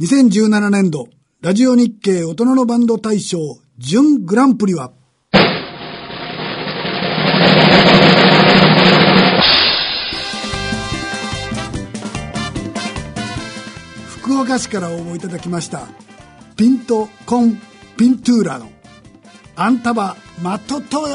2017年度、ラジオ日経大人のバンド大賞準グランプリは、福岡市から応募いただきました、ピント・コン・ピントゥーラの、アンタバ・マット・ト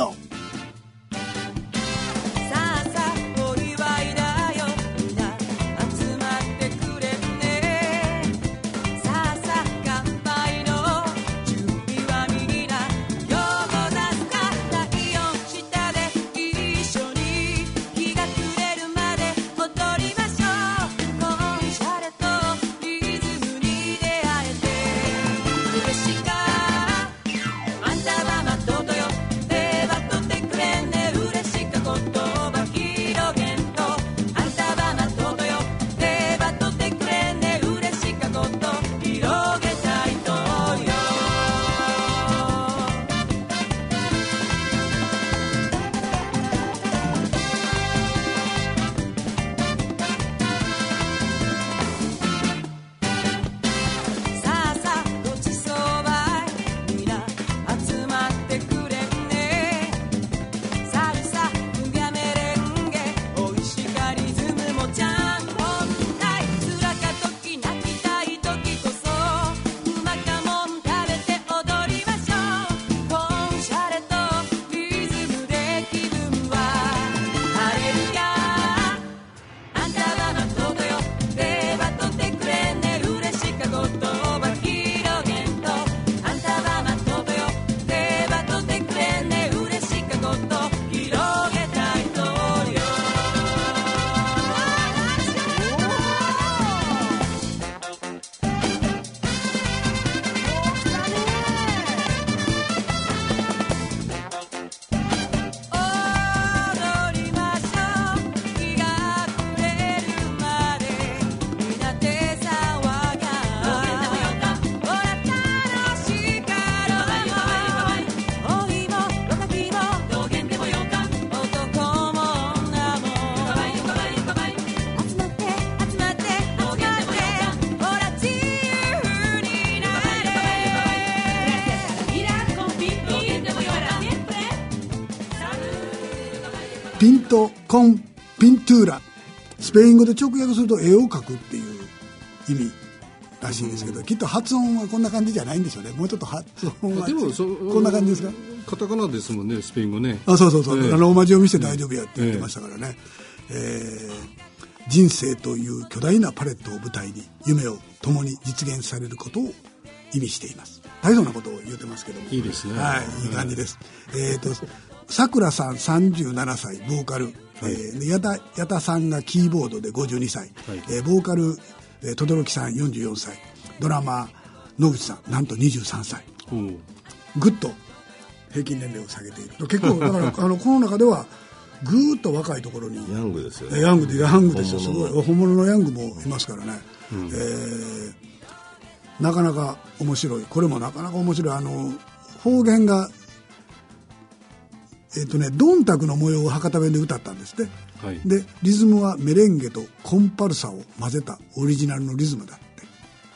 コン・ピントゥーラ。スペイン語で直訳すると絵を描くっていう意味らしいんですけど、きっと発音はこんな感じじゃないんでしょうね。もうちょっと発音はでもそこんな感じですか？カタカナですもんねスペイン語ね。あそうそうそう、ええ。あのローマ字読みして大丈夫やって言ってましたからね、えー人生という巨大なパレットを舞台に夢を共に実現されることを意味しています。大層なことを言ってますけども。いいですね。はいいい感じです、えっ、とさくらさん37歳ボーカル、え矢田矢田さんがキーボードで52歳、はい。えーボーカルえー轟さん44歳ドラマー野口さんなんと23歳うんぐっと平均年齢を下げている。結構だから あのこの中ではぐーっと若いところにヤングですよね。ヤングでヤングですよすごい。本物のヤングもいますからね、えーなかなか面白い。これもなかなか面白い。あの方言がえっ、とねドンタクの模様を博多弁で歌ったんですって、はい。でリズムはメレンゲとコンパルサを混ぜたオリジナルのリズムだっ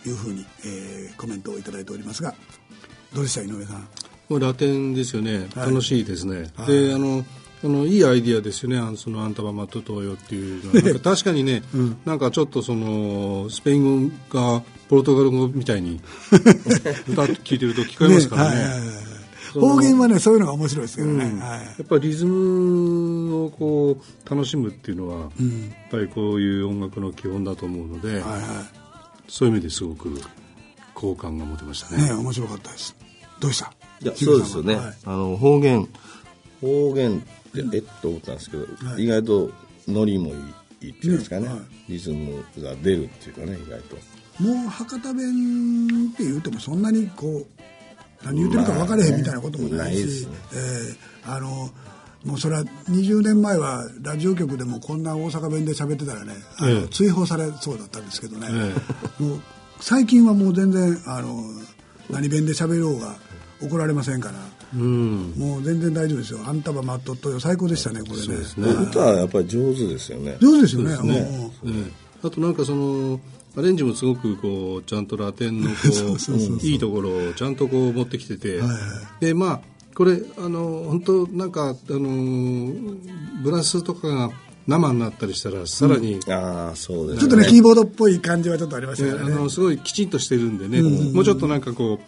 ていうふうに、えーコメントをいただいておりますがどうでした井上さん？これラテンですよね、はい。楽しいですね、はい。であのあのいいアイディアですよね。あのその「あんたはマットトーよ」っていうのは。なんか確かにね、なんかちょっとそのスペイン語がポルトガル語みたいに歌って聞いてると聞こえますからね。はいはいはいはい方言はねそういうのが面白いですけどね、うん。はい。やっぱりリズムをこう楽しむっていうのは、やっぱりこういう音楽の基本だと思うので、はいはそういう意味ですごく好感が持てましたいね。ね面白かったです。どうした？いや、そうですよね。はい。あの、方言、方言って、えっと思ったんですけど、はい。意外とノリもいいいいっていうんですかね、ねはい。リズムが出るっていうかね、意外と。もう博多弁って言うてもそんなにこう何言ってるか分かれへんみたいなこともないし、ないですね。えーあのもうそれは20年前はラジオ局でもこんな大阪弁で喋ってたらねあの、ええ。追放されそうだったんですけどね、えもう最近はもう全然あの何弁で喋ろうが怒られませんから、うん。もう全然大丈夫ですよ。あんたは待っとっとよ。最高でしたねこれね。そうですね。歌はやっぱり上手ですよね。上手ですよね。ね。ええ。あとなんかそのアレンジもすごくこうちゃんとラテンのこういいところをちゃんとこう持ってきてて、でまあこれあの本当なんかあのブラスとかが生になったりしたらさらに、ああ、そうですちょっとね、キーボードっぽい感じはちょっとありましたね。あのすごいきちんとしてるんでね、もうちょっとなんかこ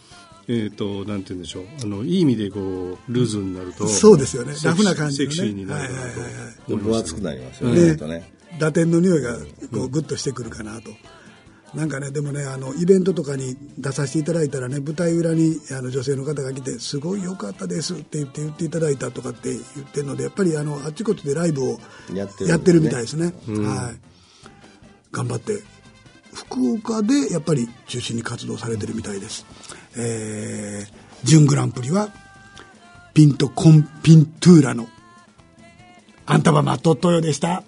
うえっ、となんて言うんでしょうあのいい意味でこうルーズになるとそうですよね。ラフな感じのね。セクシーになるかなとはいはい分厚くなりますよね、ね。ね。ラテンの匂いがこうグッとしてくるかなと。なんかね、でもね、あの、イベントとかに出させていただいたらね、舞台裏にあの女性の方が来て、すごい良かったですって言って言っていただいたとかって言ってるので、やっぱりあの、あっちこっちでライブをやってるみたいですね。はい。頑張って。福岡でやっぱり中心に活動されてるみたいです。えー、準グランプリは、ピントコンピントゥーラの、あんたはマットットヨでした。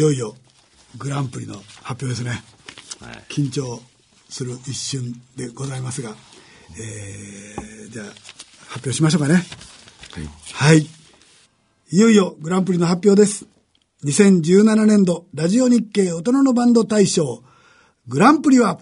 よいよグランプリの発表ですね、緊張する一瞬でございますが、えーじゃあ発表しましょうかね。はい、い、よいよグランプリの発表です。2017年度ラジオ日経大人のバンド大賞グランプリは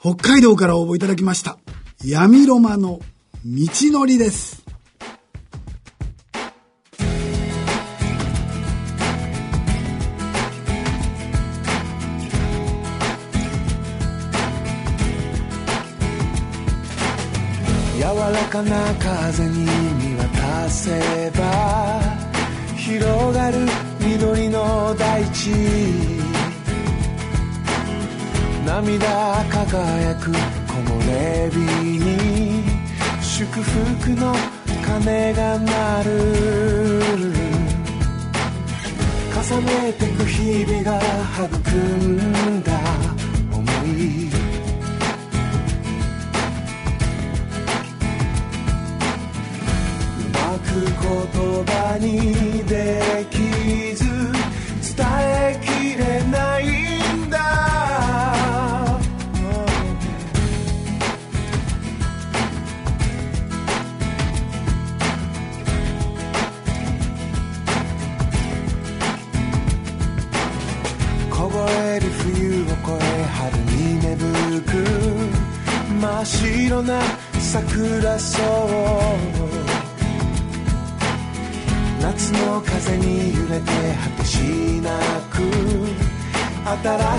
北海道から応募いただきました闇ロマの道のりです。柔らかな風に見渡せば広がる緑の大地。涙輝く木漏れ日。祝福の鐘が鳴る。重ねてく日々が育んだ思いうまく言葉にでき真っ白な桜草夏の風に揺れて果てしなく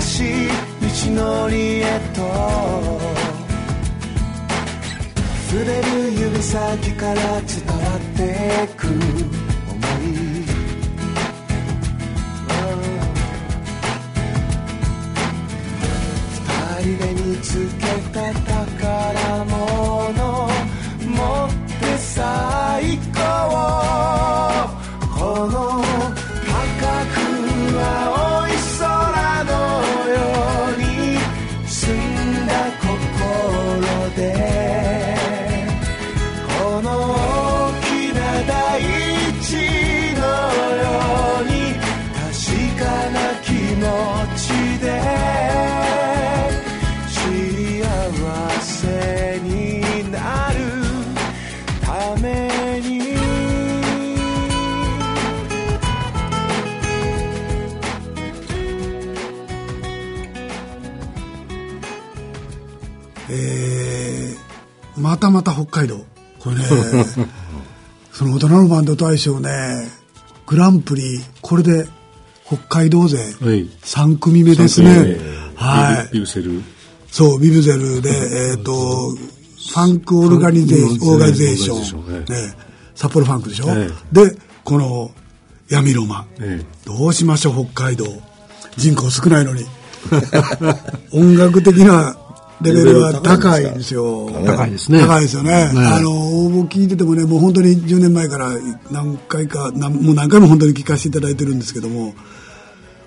新しい道のりへと。触れる指先から伝わってく。想い。二人で見つけた宝物持って最高。たまた北海道。これね、その大人のバンド大賞ね、グランプリ、これで北海道勢はい3組目ですね。はい。ビブセルそう、ビブゼルで、えっ、と、ファンクオルガニゼーション、オーガニゼーション、ね、札幌ファンクでしょ、えで、この闇ロマン、えどうしましょう、北海道。人口少ないのに。音楽的なレベルは高いんですよ。高いですね高いですよね。ねあの、応募聞いててもね、もう本当に10年前から何回か、なんもう何回も本当に聞かせていただいてるんですけども、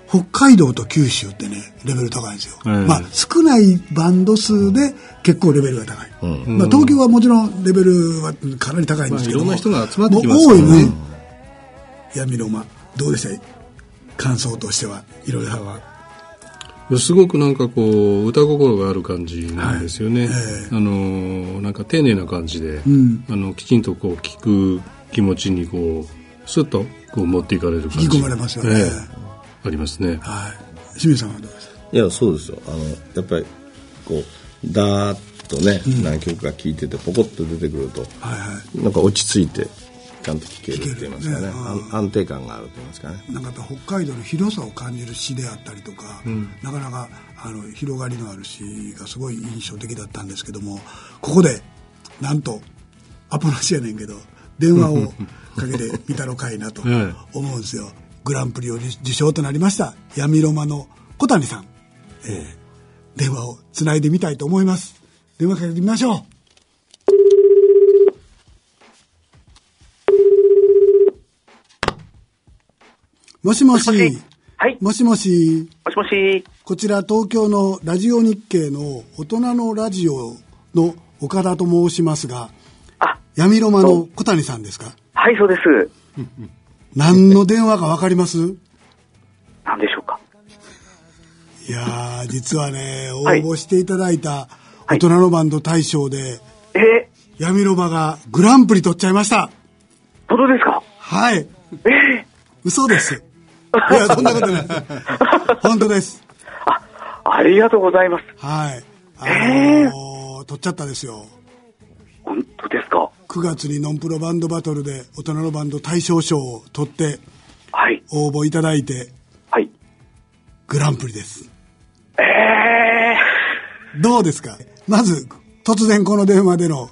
北海道と九州ってね、レベル高いんですよ。ええまあ、少ないバンド数で結構レベルが高い。まあ、東京はもちろんレベルはかなり高いんですけども、まあいろんな人が集まってきますね多いね。闇の間、どうでした？感想としては、いろいろは。すごくなんかこう歌心がある感じなんですよね、はい。えあのなんか丁寧な感じで、ん。あのきちんとこう聞く気持ちにこうスッとこう持っていかれる感じ。引き込まれますよね。ええ。ありますね。はい。清水さんはどうですか？いやそうですよ。あのやっぱりこうダーッとね、何曲か聴いててポコッと出てくるとはいはい。なんか落ち着いてちゃんと聴けるって言いますかね。ね。安安定感があると言いますかね。なんかやっぱ北海道の広さを感じる詩であったりとか、なかなかあの広がりのある詩がすごい印象的だったんですけどもここでなんとアポなしやねんけど電話をかけてみたのかいなとえ え思うんですよ、グランプリを受賞となりました闇ロマの小谷さん、ええ。電話をつないでみたいと思います。電話かけてみましょうもしもし。もしもしはいもしもし。もしもし。こちら東京のラジオ日経の大人のラジオの岡田と申しますが、あ、闇ロマの小谷さんですか？はい、そうです。何の電話かわかります？何でしょうか。いやー、実はね、応はい募していただいた大人のバンド大賞で、え？ー、闇ロマがグランプリ取っちゃいました。本当ですか？はい。え？嘘です。いや、そんなことない。本当です。ー、あ、ありがとうございます。はい。あえのー取っちゃったですよ。本当ですか？9月にノンプロバンドバトルで大人のバンド大賞賞を取ってはい、応募いただいてはい。グランプリです。えどうですか？まず突然この電話での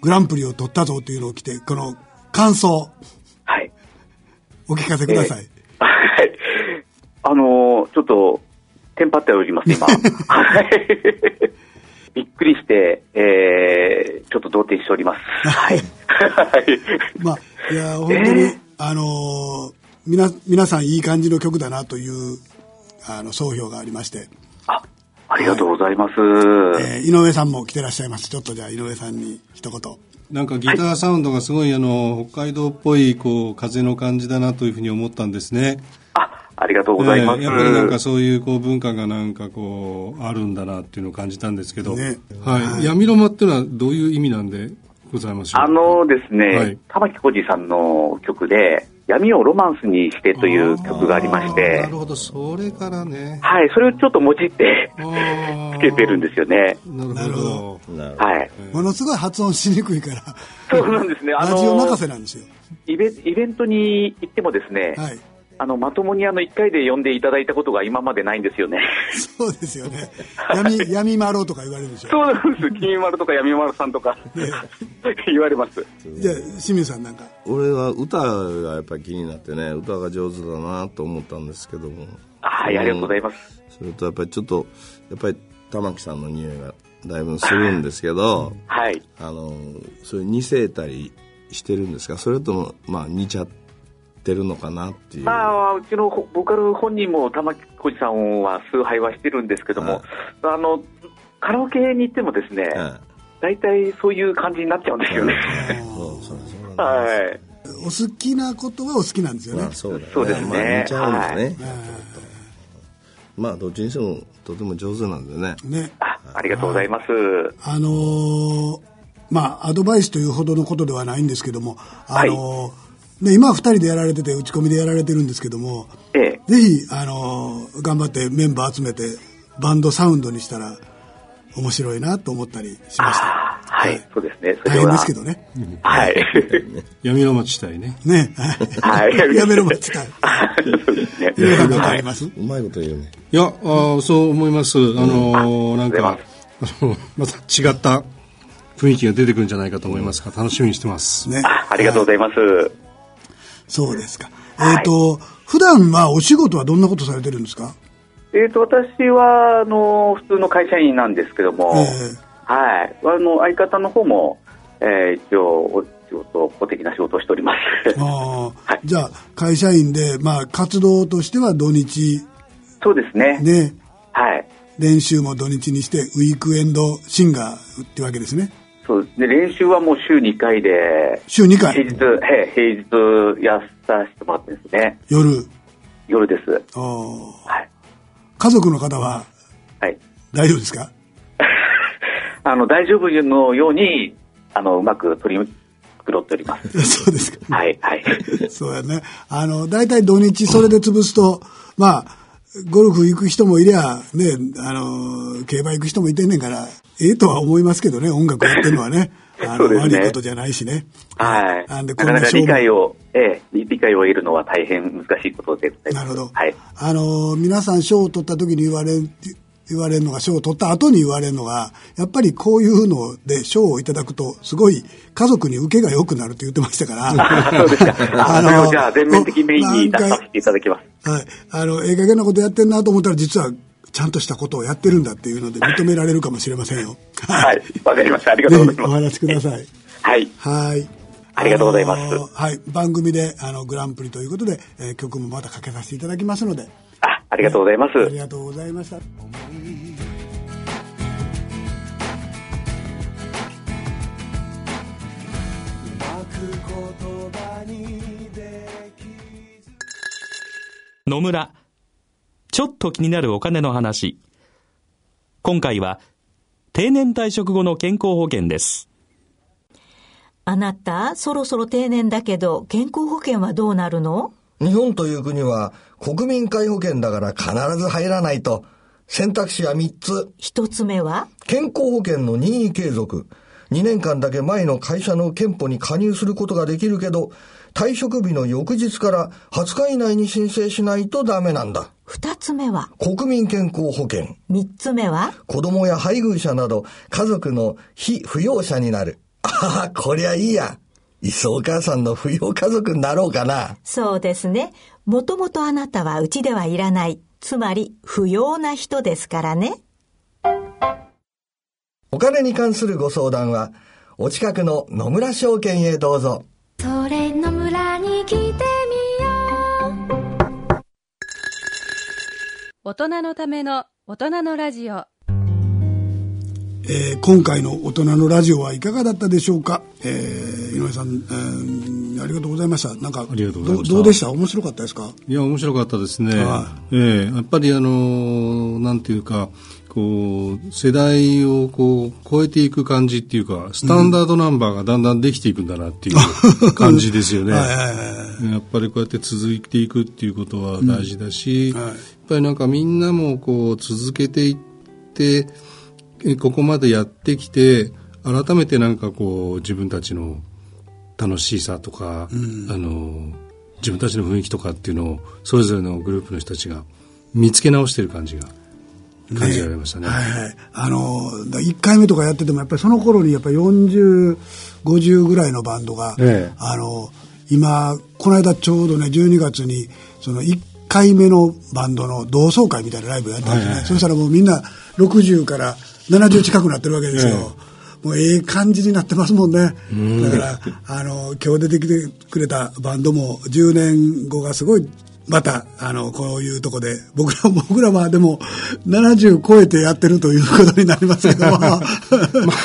グランプリを取ったぞっていうのを来て、この感想ー、はい。お聞かせください。はい。あのー、ちょっと、テンパっております、今。はい。びっくりして、えー、ちょっと動転しております。はい。はい。まあ、いや、本当に、えーあのー、みな、皆さんいい感じの曲だなという、あの、総評がありまして、あ、ありがとうございます。えー井上さんも来てらっしゃいます。ちょっとじゃあ井上さんに一言。なんかギターサウンドがすごいあの北海道っぽいこう風の感じだなというふうに思ったんですね。あ、ありがとうございます。ええやっぱりなんかそういうこう文化がなんかこうあるんだなっていうのを感じたんですけど、ね。はい、闇ロマっていうのはどういう意味なんでございましょうあのですね、はい。玉置浩二さんの曲で、闇をロマンスにしてという曲がありましあーなてる、ほどそれからねはい、それをちょっともじってつけてるんですよね。なるなるほほどどなるほどはい。ものすごい発音しにくいから、そうなんですね。あラジオ任の、せなんですよ。イベイベントに行ってもですね、はい。あの、まともにあの、1回で呼んでいただいたことが今までないんですよね。そうですよね。闇、闇マロとか言われるでしょ。そうなんです。金丸とか闇丸さんとか、ね言われます。じゃあ、清水さんなんか。俺は歌がやっぱり気になってね歌が上手だなと思ったんですけどもはい、ありがとうございます。それとやっぱりちょっとやっぱり玉木さんの匂いがだいぶするんですけどはい。あのそれ似せたりしてるんですか？それともまあ似ちゃってるのかなっていう。まあ、うちのボボーカル本人も玉置浩二さんは崇拝はしてるんですけども、あの、カラオケに行ってもですね、え大体そういう感じになっちゃうんですよね。はい。お好きなことはお好きなんですよね。まあそうですね。まあ似ちゃうんですね、はまあどっちにしてもとても上手なんでねいね。あありがとうございます。あのーまあ、アドバイスというほどのことではないんですけども、あのーね、今は二人でやられてて、打ち込みでやられてるんですけども、ええ。ぜひ、あのー頑張ってメンバー集めて、バンドサウンドにしたら面白いなと思ったりしました。あはい、そうですね。そ大変ですけどね。はい。闇ロマ地帯ね ね。はい。やめろ、待ちたい。そうですね。皆さん何かあります？うまいこと言うねいやあーそう思いますあのーなんかあのまた違った雰囲気が出てくるんじゃないかと思いますが楽しみにしてますね。あありがとうございます。そうですか。えっ、と、普段はお仕事はどんなことされてるんですか？えっ、と、私は、あの、普通の会社員なんですけども、えはい。あの、相方の方も、えー一応、お仕事、公的な仕事をしております。ああ はいじゃあ、会社員で、まあ、活動としては土日そうですね。ね。はい。練習も土日にして、ウィークエンドシンガーってわけですね。そうで練習はもう週2回で、週2回平日、へ平日やさせてもらってですね。夜。夜です。はい。家族の方ははい。大丈夫ですか？あの、大丈夫のように、あの、うまく取り繕っております。そうですか。はい、はい。そうやね。あの、大体土日それで潰すと、まあ、ゴルフ行く人もいりゃ、ね、あの、競馬行く人もいてんねんから、ええとは思いますけどね、音楽やってるのはね。あの、ね悪いことじゃないしね。はい。なんで、なかなかな勝負解を、ええ、理解を得るのは大変難しいことで。なるほど。はい。あの、皆さん賞を取った時に言われる、言われるのが、賞を取った後に言われるのが、やっぱりこういうので賞をいただくと、すごい家族に受けが良くなるって言ってましたから。あ そうですか。ああのじゃあ全面的メインに出させていただきます。はい。あの、ええ加減なことやってんなと思ったら、実は、ちゃんとしたことをやってるんだっていうので認められるかもしれませんよ。はい。わかりました。ありがとうございます。話しください。はい。はい。ありがとうございますはい。番組で、あの、グランプリということで、えー曲もまたかけさせていただきますので。あ、ありがとうございます。ありがとうございました。野村。ちょっと気になるお金の話。今回は、定年退職後の健康保険です。あなた、そろそろ定年だけど、健康保険はどうなるの？日本という国は国民皆保険だから必ず入らないと。選択肢は3つ。一つ目は？健康保険の任意継続。2年間だけ前の会社の憲法に加入することができるけど、退職日の翌日から20日以内に申請しないとダメなんだ。二つ目は？国民健康保険。三つ目は？子供や配偶者など家族の非扶養者になる。ああ、こりゃいいや。いっそお母さんの扶養家族になろうかな。そうですね。もともとあなたはうちではいらない。つまり、不要な人ですからね。お金に関するご相談は、お近くの野村証券へどうぞ。大人のための大人のラジオ。えー今回の大人のラジオはいかがだったでしょうか、えー井上さん、えーありがとうございました。なんか、ありがとうございました。どどうでした？面白かったですか？いや、面白かったですね。はええやっぱりあの、なんていうか、こう、世代をこう、超えていく感じっていうか、スタンダードナンバーがだんだんできていくんだなっていう感じですよね。はいはいはいやっぱりこうやって続いていくっていうことは大事だし、はい。やっぱりなんかみんなもこう、続けていって、えここまでやってきて、改めてなんかこう、自分たちの楽しさとか、あの自分たちの雰囲気とかっていうのをそれぞれのグループの人たちが見つけ直してる感じが感じられましたね。はいはい。あの、だ1回目とかやってても、やっぱりその頃にやっぱり40、50ぐらいのバンドが、ええ。あの、今、この間ちょうどね、12月に、その1回目のバンドの同窓会みたいなライブをやったんですね。はいはいそしたらもうみんな60から70近くなってるわけですよ。えもうええ感じになってますもんね。だから、あの、今日出てきてくれたバンドも10年後がすごい、また、あの、こういうとこで、僕ら、僕らはでも、70超えてやってるということになりますけども、ま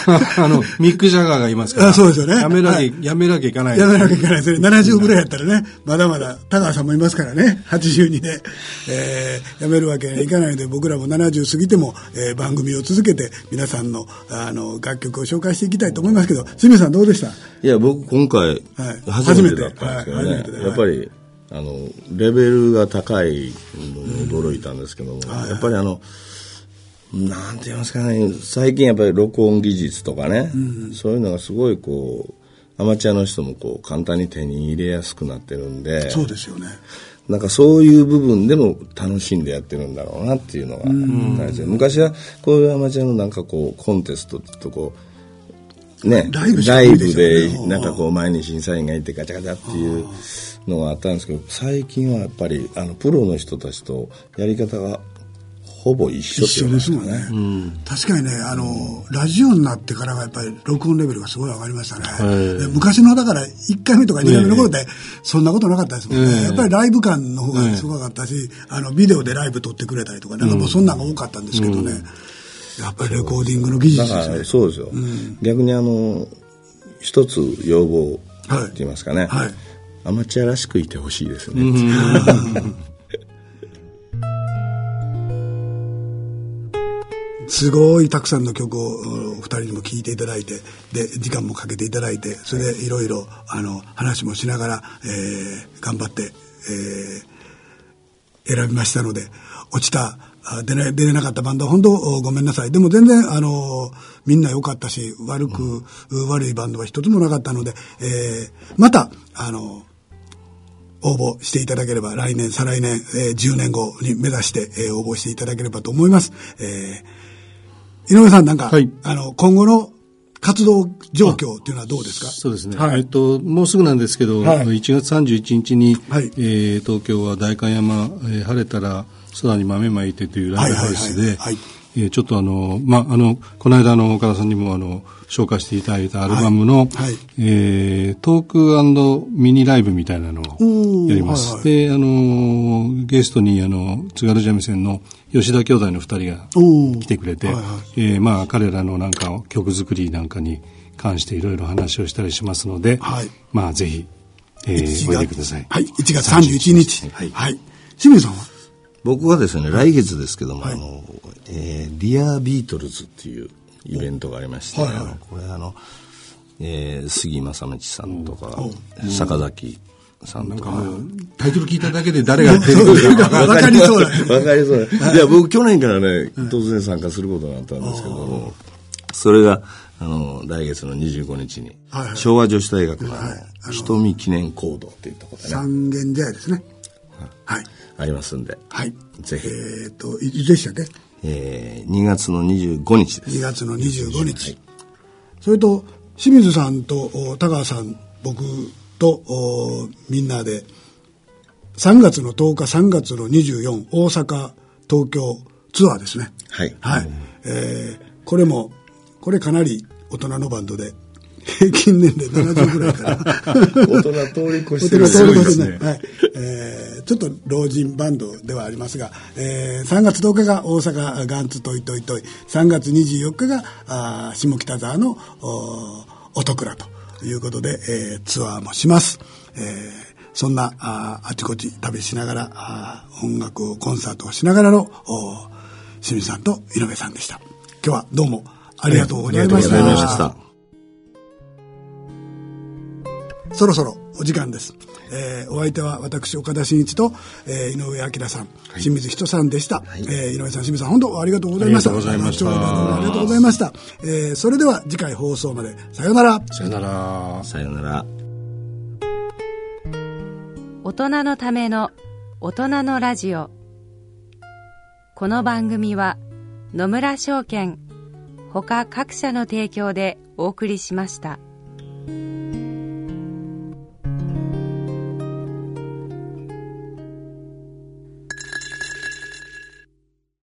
あ、あの、ミック・ジャガーがいますから。あそうですよね。やめなきゃ、はい。やめなきゃいかない。やめなきゃいけないですね。70ぐらいやったらね、まだまだ、田川さんもいますからね、82で、えー、やめるわけにはいかないので、僕らも70過ぎても、えー番組を続けて、皆さんの、あの、楽曲を紹介していきたいと思いますけど、清水さんどうでした？いや、僕今回はい、初めてだったんですけどね。初めて。はい。初めて。でやっぱり、あの、レベルが高いのに驚いたんですけども、やっぱりあの、なんて言いますかね、最近やっぱり録音技術とかね、そういうのがすごいこう、アマチュアの人もこう簡単に手に入れやすくなってるんで、そうですよね。なんかそういう部分でも楽しんでやってるんだろうなっていうのが大事で昔はこういうアマチュアのなんかこうコンテストとこうねライブでなんかこう前に審査員がいてガチャガチャっていうのがあったんですけど最近はやっぱりあのプロの人たちとやり方がほぼ一緒一緒ですもんね、確かにねあの、ラジオになってからがやっぱり録音レベルがすごい上がりましたね、で昔のだから1回目とか2回目の頃ってそんなことなかったですもんね、ええ。やっぱりライブ感の方がすごかったし、あのビデオでライブ撮ってくれたりとかなんかもうそんなのが多かったんですけどね、やっぱりレコーディングの技術ですねらそうですよ、逆にあの一つ要望って言いますかね、はいアマチュアらしくいてほしいですね、すごいたくさんの曲をお二人にも聴いていただいてで時間もかけていただいてそれでいろいろあの話もしながら、えー頑張って、えー選びましたので落ちたあ出れ出れなかったバンドは本当おごめんなさい。でも全然あのみんな良かったし悪く、悪いバンドは一つもなかったので、えーまたあの応募していただければ来年再来年、えー10年後に目指して、えー応募していただければと思います、えー井上さんなんか、はい。あの今後の活動状況っていうのはどうですか？そうですね、はい。えっと、もうすぐなんですけど、はい。1月31日に、はい。えー東京は代官山、えー晴れたら空に豆まいてというライブハウスではいはいはい。はい、えーちょっとあの、まあ、あの、この間あの、岡田さんにもあの、紹介していただいたアルバムの、はいえートークミニライブみたいなのをやります。はいはいで、あの、ゲストにあの、津軽三味線の吉田兄弟の二人が来てくれて、はいはいえーまあ彼らのなんか曲作りなんかに関していろいろ話をしたりしますので、はいまあぜひ、えー、おいでください。はい、1月31日。はい。はい。清水さんは？僕はですね来月ですけども、あのえー、 Dear Beatles っていうイベントがありまして、はいはい。これあの、えー、杉真理さんとか、坂崎さんとか、タイトル聞いただけで誰が 出てくるかわかりそう。だね。わかりそうだ。い。や、僕去年からね、突然参加することになったんですけども、それが、あの、来月の25日に、はいはい。昭和女子大学の、瞳記念講堂っていうところでね、三軒茶屋ですね。はい。ありますんで、はい。ぜひえっ、と、いいつでしたっけ？えー、2月の25日です。2月の25日。それと、清水さんとお田川さん、僕とおみんなで、3月の10日、3月の24、大阪、東京ツアーですね。はい。はい。えーこれも、これかなり大人のバンドで、平均年齢 70ぐらいかな。大人通り越してる大人通り越してねねはい。えーちょっと老人バンドではありますが、えー3月10日が大阪ガンツトイトイトイ、3月24日があー下北沢のお音倉ということで、えーツアーもします。えーそんなあーあちこち旅しながらあー音楽をコンサートをしながらのお清水さんと井上さんでした。今日はどうもありがとうございましありがとうございまた。そろそろお時間です。えーお相手は私、岡田真一と、えー井上明さん、清水人さんでした。えー井上さん、清水さん、本当ありがとうございました。ありがとうございましたありがとうございました。えーそれでは次回放送まで。さようなら。さよなら。さよなら。大人のための大人のラジオこの番組は野村証券ほか各社の提供でお送りしました。